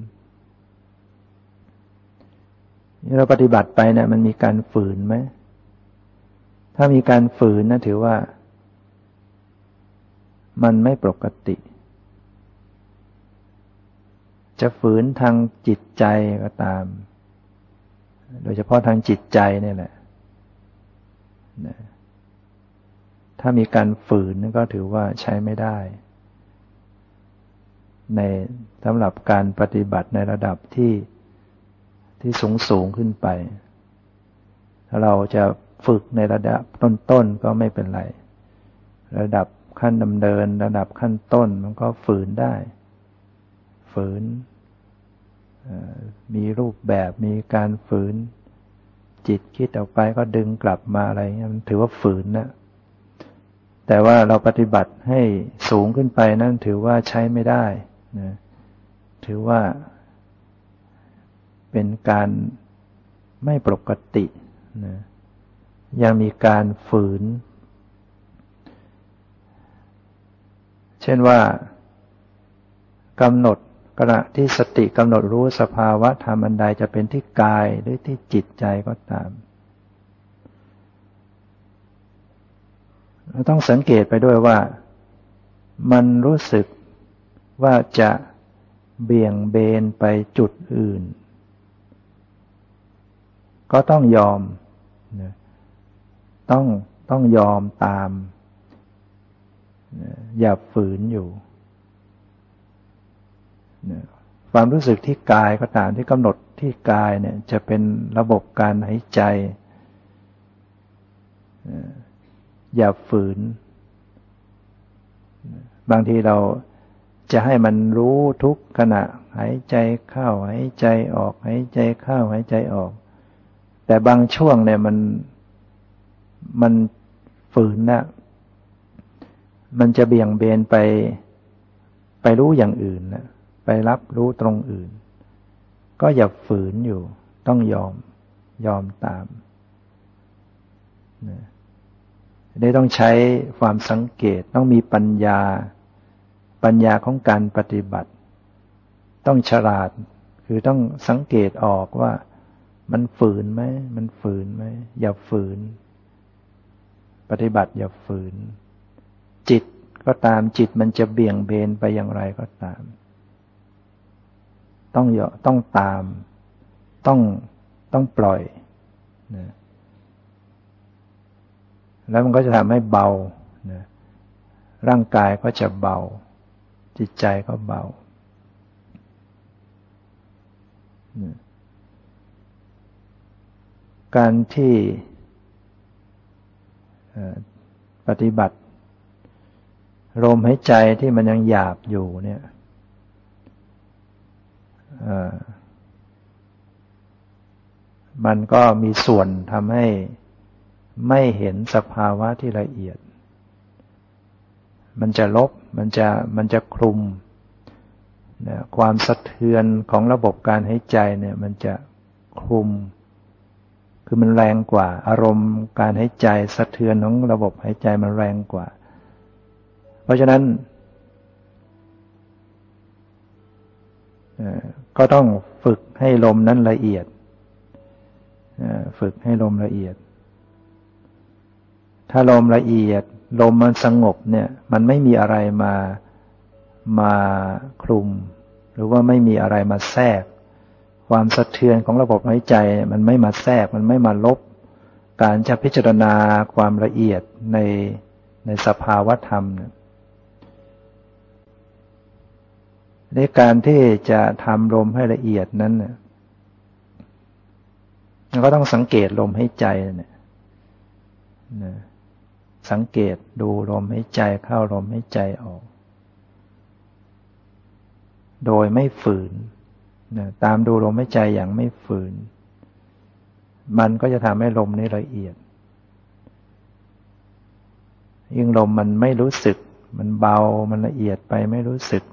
เราปฏิบัติไปเนะี่ยมันมีการฝืนไหมถ้ามีการฝืนนะถือว่า มันไม่ปกติ จะฝืนทางจิตใจก็ตาม โดยเฉพาะทางจิตใจนี่แหละ ถ้ามีการฝืนก็ถือว่าใช้ไม่ได้ ในสำหรับการปฏิบัติในระดับที่ที่สูงสูงขึ้นไป ถ้าเราจะฝึกในระดับต้นๆก็ไม่เป็นไร ระดับขั้นดำเนิน ระดับขั้นต้นมันก็ฝืนได้ ฝืน มีรูปแบบมีการฝืน จิตคิดออกไปก็ดึงกลับมาอะไรเงี้ยมันถือว่าฝืนนะแต่ว่าเราปฏิบัติให้สูงขึ้นไปนั่นถือว่าใช้ไม่ได้นะถือว่า เป็นการไม่ปกตินะยังมีการฝืน เช่นว่ากำหนด ขณะที่สติกำหนดรู้สภาวะธรรมอันใดจะเป็นที่กายหรือที่จิตใจก็ตามเราต้องสังเกตไปด้วยว่า มันรู้สึกว่าจะเบี่ยงเบนไปจุดอื่น ก็ต้องยอม ต้องต้องยอมตาม อย่าฝืนอยู่ ความรู้สึกที่กายก็ตามที่กำหนดที่กายเนี่ยจะเป็นระบบการหายใจ อย่าฝืน บางทีเราจะให้มันรู้ทุกขณะ หายใจเข้าหายใจออก หายใจเข้าหายใจออก แต่บางช่วงเนี่ยมันมันฝืนนะมันจะเบี่ยงเบนไปไปรู้อย่างอื่นนะ ไปรับรู้ตรงอื่น ก็อย่าฝืนอยู่ ต้องยอม ยอมตามนะได้ต้องใช้ความสังเกตต้องมีปัญญา ปัญญาของการปฏิบัติ ต้องฉลาด คือต้องสังเกตออกว่า มันฝืนไหมมันฝืนไหมอย่าฝืน ปฏิบัติอย่าฝืน จิตก็ตามจิตมันจะเบี่ยงเบนไปอย่างไรก็ตาม ต้องยต้องตาม ต้องต้องปล่อยนะแล้วมันก็จะทำให้เบานะร่างกายก็จะเบา จิตใจก็เบาการที่ปฏิบัติลมหายใจที่มันยังหยาบอยู่เนี่ย มันก็มีส่วนทำให้ไม่เห็นสภาวะที่ละเอียด มันจะลบ มันจะ มันจะคลุมนะความสะเทือนของระบบการหายใจเนี่ย มันจะคลุม คือมันแรงกว่า อารมณ์การหายใจสะเทือนของระบบหายใจมันแรงกว่า เพราะฉะนั้น ก็ต้องฝึกให้ลมนั้นละเอียดฝึกให้ลมละเอียด ถ้าลมละเอียด ลมมันสงบเนี่ย มันไม่มีอะไรมามาคลุม หรือว่าไม่มีอะไรมาแทรก ความสะเทือนของระบบหายใจ มันไม่มาแทรกมันไม่มาลบ การจะพิจารณาความละเอียดในในสภาวะธรรมเนี่ย ในการที่จะทำลมให้ละเอียดนั้นเนี่ยก็ต้องสังเกตลมให้ใจเนี่ยสังเกตดูลมใหายใจเข้าลมใหายใจออก โดยไม่ฝืนตามดูลมใหายใจอย่างไม่ฝืน มันก็จะทำให้ลมนี้ละเอียด ยิ่งลมมันไม่รู้สึก มันเบามันละเอียดไปไม่รู้สึก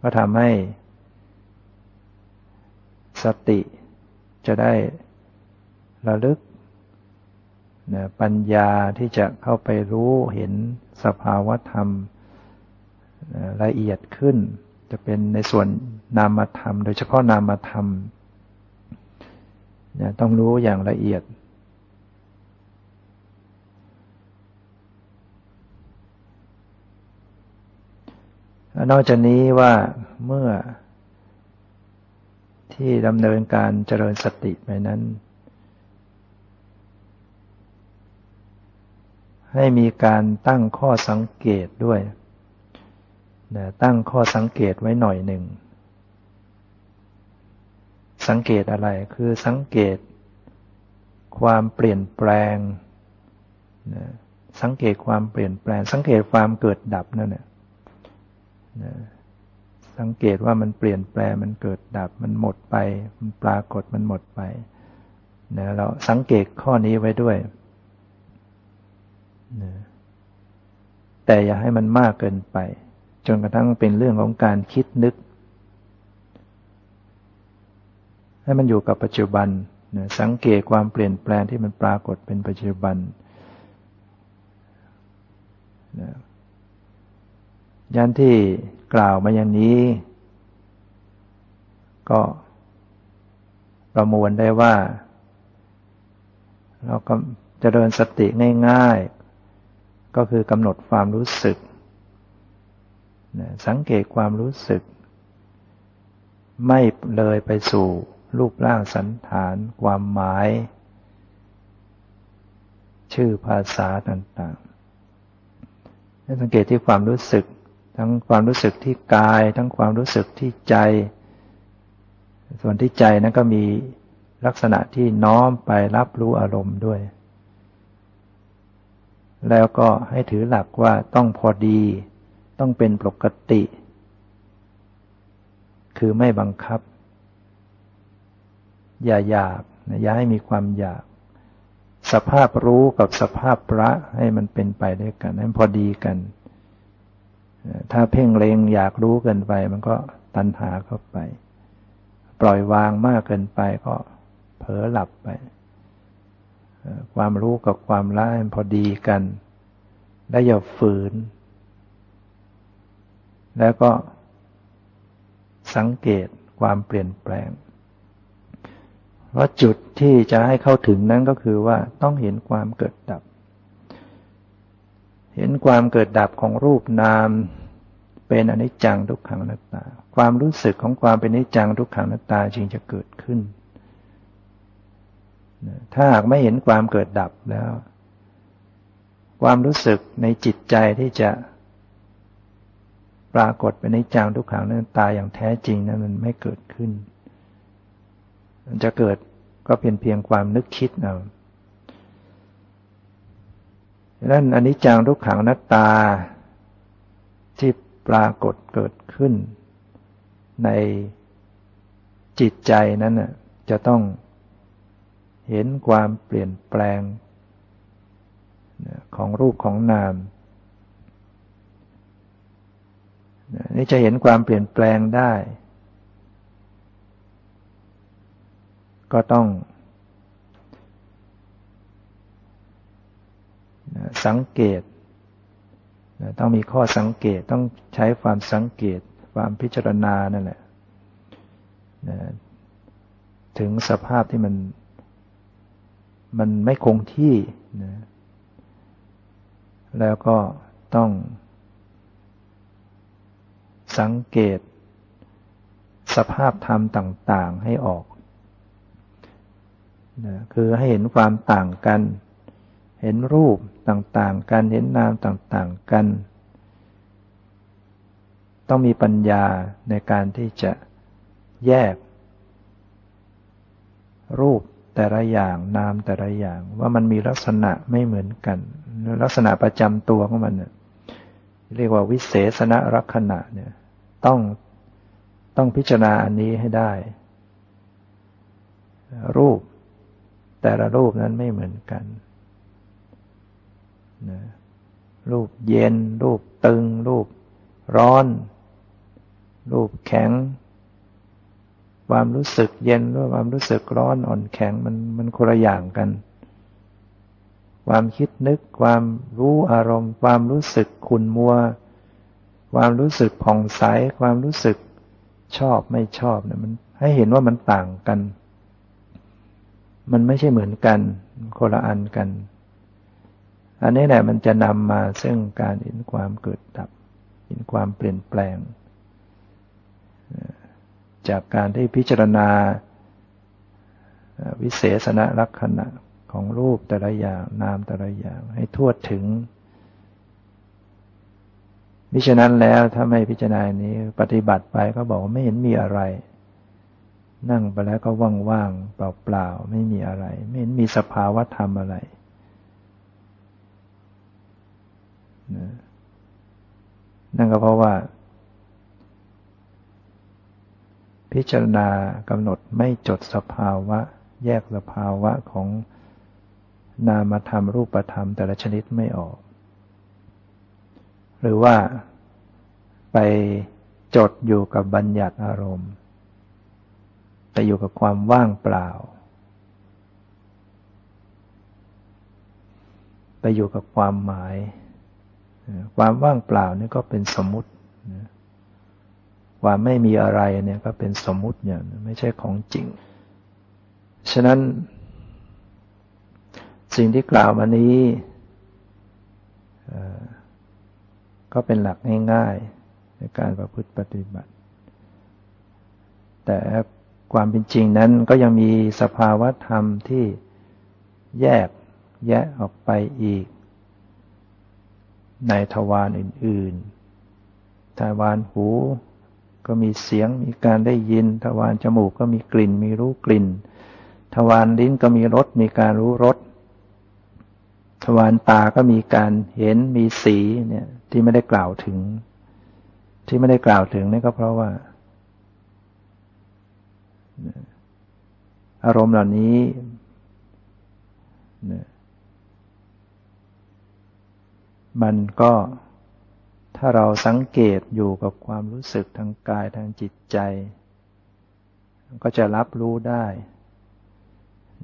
ก็ทำให้ สติจะได้ระลึกนะปัญญาที่จะเข้าไปรู้เห็นสภาวธรรมนะละเอียดขึ้น จะเป็นในส่วนนามธรรม โดยเฉพาะนามธรรมนะต้องรู้อย่างละเอียด นอกจากนี้ว่าเมื่อที่ดำเนินการเจริญสติไปนั้น ให้มีการตั้งข้อสังเกตด้วยนะตั้งข้อสังเกตไว้หน่อยหนึ่ง สังเกตอะไรคือสังเกต ความเปลี่ยนแปลงนะสังเกตความเปลี่ยนแปลง สังเกตความเกิดดับนั่นแหละ สังเกตว่ามันเปลี่ยนแปลมันเกิดดับ มันหมดไป มันปรากฏมันหมดไปนะเราสังเกตข้อนี้ไว้ด้วยแต่อย่าให้มันมากเกินไป จนกระทั่งเป็นเรื่องของการคิดนึก ให้มันอยู่กับปัจจุบันนะสังเกตความเปลี่ยนแปลงที่มันปรากฏเป็นปัจจุบันนะ ยันที่กล่าวมาอย่างนี้ ก็ประมวลได้ว่า เราก็จะเดินสติง่าย ๆ ก็คือกำหนดความรู้สึก สังเกตความรู้สึก ไม่เลยไปสู่รูปร่างสันฐานความหมาย ชื่อภาษาต่างๆให้สังเกตที่ความรู้สึก ทั้งความรู้สึกที่กาย ทั้งความรู้สึกที่ใจ ส่วนที่ใจนั้นก็มีลักษณะที่น้อมไปรับรู้อารมณ์ด้วย แล้วก็ให้ถือหลักว่าต้องพอดี ต้องเป็นปกติ คือไม่บังคับ อย่าอยากอย่าให้มีความอยาก สภาพรู้กับสภาพพระให้มันเป็นไปด้วยกันให้พอดีกัน ถ้าเพ่งเลงอยากรู้เกินไป มันก็ตัณหาเข้าไป ปล่อยวางมากเกินไปก็เผลอหลับไป ความรู้กับความละให้พอดีกัน และอย่าฝืน แล้วก็สังเกตความเปลี่ยนแปลงพราจุดที่จะให้เข้าถึงนั้นก็คือว่าต้องเห็นความเกิดดับ เห็นความเกิดดับของรูปนาม เป็นอนิจจังทุกขังนัตตา ความรู้สึกของความเป็นอนิจจังทุกขังนัตตาจึงจะเกิดขึ้น ถ้าหากไม่เห็นความเกิดดับแล้ว ความรู้สึกในจิตใจที่จะปรากฏเป็นอนิจจังทุกขังนัตตาอย่างแท้จริงนั้นมันไม่เกิดขึ้น มันจะเกิดก็เป็นเพียงความนึกคิดเอา นั้นอนิจจังทุกขังนัตตา ที่ปรากฏเกิดขึ้น ในจิตใจนั้นจะต้องเห็นความเปลี่ยนแปลง ของรูปของนามนี่จะเห็นความเปลี่ยนแปลงได้ ก็ต้อง สังเกต ต้องมีข้อสังเกตต้องใช้ความสังเกต ความพิจารณานั่นแหละถึงสภาพที่มัน มันไม่คงที่นะแล้วก็ต้อง สังเกต สภาพธรรมต่าง ๆให้ออกนะคือให้เห็นความต่างกัน เห็นรูปต่างๆ กัน เห็นนามต่างๆ กัน ต้องมีปัญญาในการที่จะแยก รูปแต่ละอย่างนามแต่ละอย่างว่ามันมีลักษณะไม่เหมือนกัน ลักษณะประจำตัวของมันเนี่ยเรียกว่าวิเศษณลักษณะเนี่ยต้องต้องพิจารณาอันนี้ให้ได้ รูปแต่ละรูปนั้นไม่เหมือนกัน นะรูปเย็น รูปตึง รูปร้อน รูปแข็ง ความรู้สึกเย็นหรือความรู้สึกร้อนอ่อนแข็งมันมันคนละอย่างกัน ความคิดนึกความรู้อารมณ์ ความรู้สึกขุนมัว ความรู้สึกผ่องใส ความรู้สึกชอบไม่ชอบเนี่ยมันให้เห็นว่ามันต่างกัน มันไม่ใช่เหมือนกันคนละอันกัน อันนี้แหละมันจะนำมาซึ่งการเห็นความเกิดดับ เห็นความเปลี่ยนแปลง จากการที่พิจารณาวิเศษณลักษณะของรูปแต่ละอย่างนามแต่ละอย่างให้ทั่วถึงมิฉะนั้นแล้วถ้าไม่พิจารณานี้ปฏิบัติไปก็บอกว่าไม่เห็นมีอะไร นั่งไปแล้วก็ว่างๆเปล่าๆไม่มีอะไร ไม่เห็นมีสภาวะธรรมอะไร นั่นก็เพราะว่า พิจารณากำหนดไม่จดสภาวะ แยกสภาวะของนามธรรมรูปธรรมแต่ละชนิดไม่ออก หรือว่าไปจดอยู่กับบัญญัติอารมณ์ไปอยู่กับความว่างเปล่า ไปอยู่กับความหมาย ความว่างเปล่านี่ก็เป็นสมมุติความไม่มีอะไรเนี่ยก็เป็นสมมุติอย่างไม่ใช่ของจริง ฉะนั้น สิ่งที่กล่าวมานี้ก็เป็นหลักง่ายๆในการประพฤติปฏิบัติ แต่ความเป็นจริงนั้นก็ยังมีสภาวะธรรมที่แยกแยะออกไปอีก ในทวารอื่นๆ ทวารหู ก็มีเสียงมีการได้ยิน ทวารจมูกก็มีกลิ่น มีรู้กลิ่น ทวารลิ้นก็มีรสมีการรู้รส ทวารตาก็มีการเห็นมีสีเนี่ยที่ไม่ได้กล่าวถึง ที่ไม่ได้กล่าวถึงนี่ก็เพราะว่า อารมณ์เหล่านี้ มันก็ถ้าเราสังเกตอยู่กับความรู้สึกทางกายทางจิตใจ ก็จะรับรู้ได้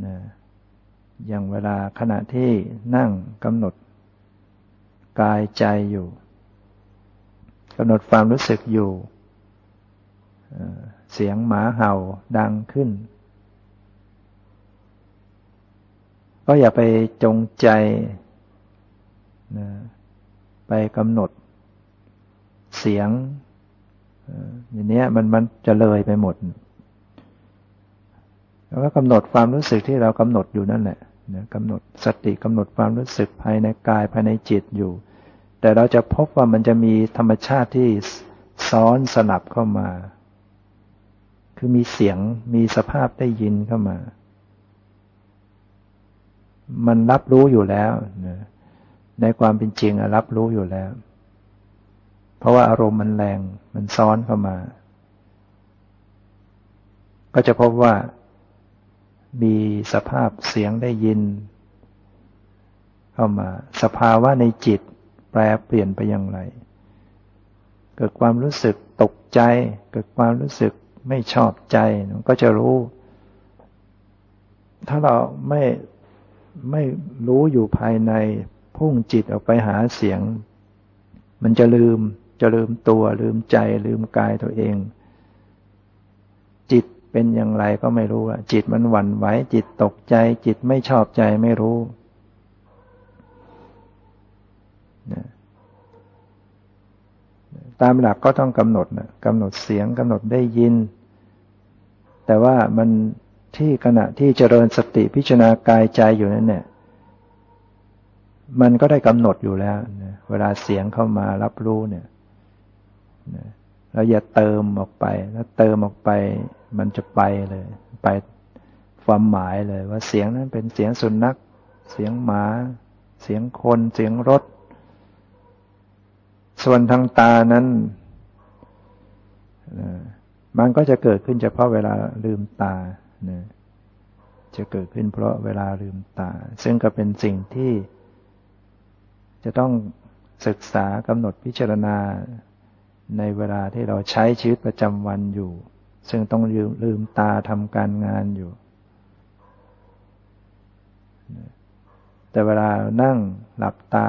นะอย่างเวลาขณะที่นั่งกำหนด กายใจอยู่กำหนดความรู้สึกอยู่ เสียงหมาเห่าดังขึ้น ก็อย่าไปจงใจนะ ไปกำหนดเสียงอย่างนี้มันมันจะเลยไปหมด แล้วก็กำหนดความรู้สึกที่เรากำหนดอยู่นั่นแหละกำหนดสติกำหนดความรู้สึกภายในกายภายในจิตอยู่ แต่เราจะพบว่ามันจะมีธรรมชาติที่ซ้อนสลับเข้ามา คือมีเสียงมีสภาพได้ยินเข้ามา มันรับรู้อยู่แล้วนะ ในความเป็นจริงรับรู้อยู่แล้ว เพราะว่าอารมณ์มันแรงมันซ้อนเข้ามา ก็จะพบว่า มีสภาพเสียงได้ยิน เข้ามา สภาวะในจิตแปรเปลี่ยนไปอย่างไร เกิดความรู้สึกตกใจ เกิดความรู้สึกไม่ชอบใจก็จะรู้ ถ้าเราไม่ไม่รู้อยู่ภายใน พุ่งจิตออกไปหาเสียง มันจะลืมจะลืมตัวลืมใจลืมกายตัวเอง จิตเป็นอย่างไรก็ไม่รู้จิตมันหวั่นไหวจิตตกใจ จิตไม่ชอบใจไม่รู้ตามหลักก็ต้องกำหนดนะกำหนดเสียงกำหนดได้ยิน แต่ว่ามันที่ขณะที่เจริญสติพิจารณากายใจอยู่นั่นเนี่ย มันก็ได้กำหนดอยู่แล้วเวลาเสียงเข้ามารับรู้เนี่ยเราอย่าเติมออกไป ถ้าเติมออกไป มันจะไปเลย ไปความหมายเลย ว่าเสียงนั้นเป็นเสียงสุนัข เสียงหมา เสียงคน เสียงรถ ส่วนทางตานั้นมันก็จะเกิดขึ้นเฉพาะเวลาลืมตาจะเกิดขึ้นเพราะเวลาลืมตา ซึ่งก็เป็นสิ่งที่ จะต้องศึกษากำหนดพิจารณาในเวลาที่เราใช้ชีวิตประจำวันอยู่ ซึ่งต้องลืมลมตาทำการงานอยู่ แต่เวลานั่งหลับตา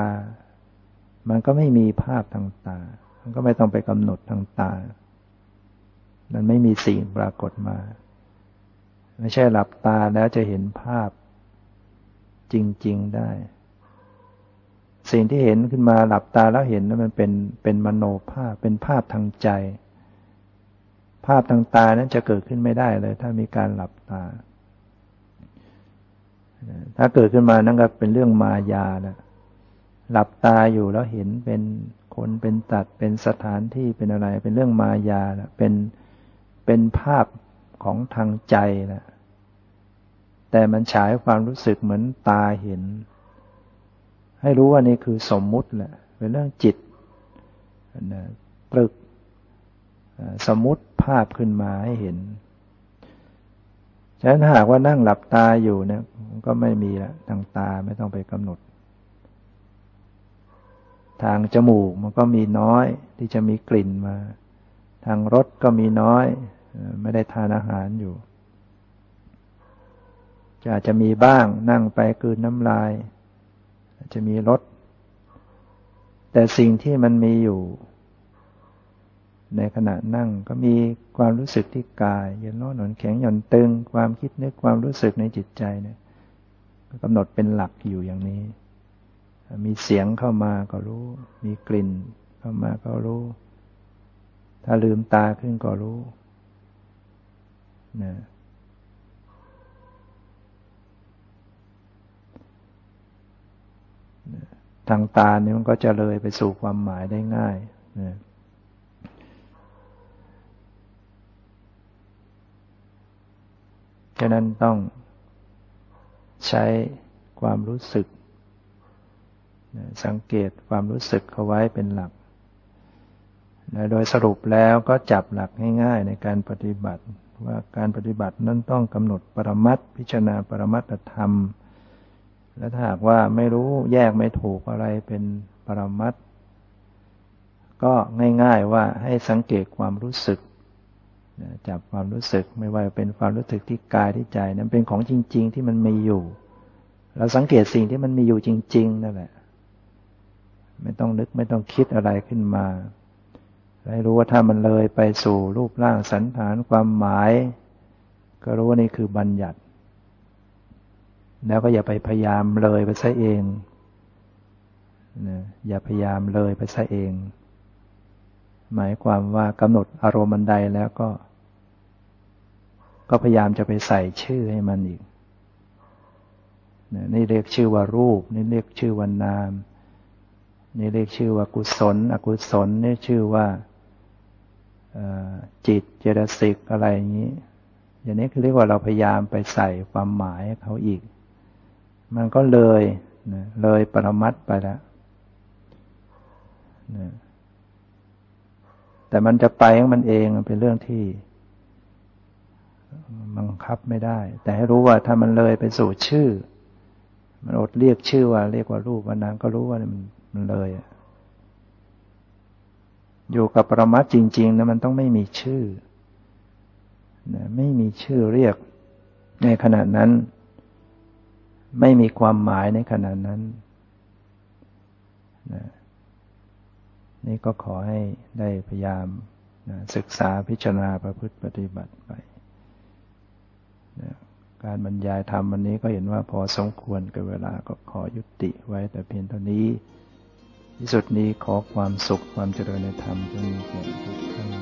มันก็ไม่มีภาพทางตา มันก็ไม่ต้องไปกำหนดทางตา มันไม่มีสิ่งปรากฏมา ไม่ใช่หลับตาแล้วจะเห็นภาพจริง ๆ ได้ สิ่งที่เห็นขึ้นมาหลับตาแล้วเห็นนั้นมันเป็นเป็นมโนภาพเป็นภาพทางใจ ภาพทางตานั้นจะเกิดขึ้นไม่ได้เลย ถ้ามีการหลับตา ถ้าเกิดขึ้นมานั่นก็เป็นเรื่องมายานะหลับตาอยู่แล้วเห็นเป็นคนเป็นตัดเป็นสถานที่เป็นอะไร เป็นเรื่องมายานะเป็นเป็นภาพของทางใจนะแต่มันฉายความรู้สึกเหมือนตาเห็น ให้รู้ว่านี่คือสมมุติแหละ เป็นเรื่องจิตนะตรึกสมมุติภาพขึ้นมาให้เห็น ฉะนั้นหากว่านั่งหลับตาอยู่เนี่ยก็ไม่มีละทางตาไม่ต้องไปกำหนด ทางจมูกมันก็มีน้อยที่จะมีกลิ่นมา ทางรสก็มีน้อย ไม่ได้ทานอาหารอยู่จะอาจจะมีบ้างนั่งไปกืนน้ำลาย จะมีรสแต่สิ่งที่มันมีอยู่ ในขณะนั่งก็มีความรู้สึกที่กายเย็นร้อนหนอนแข็งหย่อนตึง ความคิดนึกความรู้สึกในจิตใจเนี่ยกำหนดเป็นหลักอยู่อย่างนี้ มีเสียงเข้ามาก็รู้ มีกลิ่นเข้ามาก็รู้ ถ้าลืมตาขึ้นก็รู้นะ ทางตาเนี่ยมันก็จะเลยไปสู่ความหมายได้ง่ายนะฉะนั้นต้องใช้ความรู้สึก สังเกตความรู้สึกเขาไว้เป็นหลักโดยสรุปแล้วก็จับหลักง่ายๆในการปฏิบัติ ว่าการปฏิบัตินั้นต้องกำหนดปรมัตพิจารณาปรมัตธรรม และถ้าหากว่าไม่รู้แยกไม่ถูกอะไรเป็นปรมัตก็ง่าย ๆว่าให้สังเกตความรู้สึกจับความรู้สึกไม่ว่าเป็นความรู้สึกที่กายที่ใจนั้นเป็นของจริง ๆ ที่มันมีอยู่ เราสังเกตสิ่งที่มันมีอยู่จริง ๆนั่นแหละ ไม่ต้องนึกไม่ต้องคิดอะไรขึ้นมาให้รู้ว่าถ้ามันเลยไปสู่รูปร่างสันฐานความหมาย ก็รู้ว่านี่คือบัญญัติ แล้วก็อย่าไปพยายามเลยไปซะเองนะอย่าพยายามเลยไปซะเอง หมายความว่ากำหนดอารมณ์บันไดแล้วก็ ก็พยายามจะไปใส่ชื่อให้มันอีกนี่เรียกชื่อว่ารูป นี่เรียกชื่อว่านาม นี่เรียกชื่อว่ากุศล อกุศลนี่ชื่อว่าจิตเจตสิกอะไรอย่างนี้ อย่างนี้คือเรียกว่าเราพยายามไปใส่ความหมายเขาอีก มันก็เลยเลยปรมัตไปแล้วแต่มันจะไปของมันเองเป็นเรื่องที่บังคับไม่ได้ แต่ให้รู้ว่าถ้ามันเลยไปสู่ชื่อ มันอดเรียกชื่อว่า เรียกว่ารูปวันนั้นก็รู้ว่ามันมันเลยอยู่กับปรมัตจริงๆนะมันต้องไม่มีชื่อนะไม่มีชื่อเรียกในขณะนั้น ไม่มีความหมายในขณะนั้นนะนี่ก็ขอให้ได้พยายามนะศึกษาพิจารณาประพฤติปฏิบัติไปนะการบรรยายธรรมวันนี้ก็เห็นว่าพอสมควรกับเวลาก็ขอยุติไว้แต่เพียงเท่านี้ ที่สุดนี้ขอความสุขความเจริญในธรรมจงมีแก่ทุกท่าน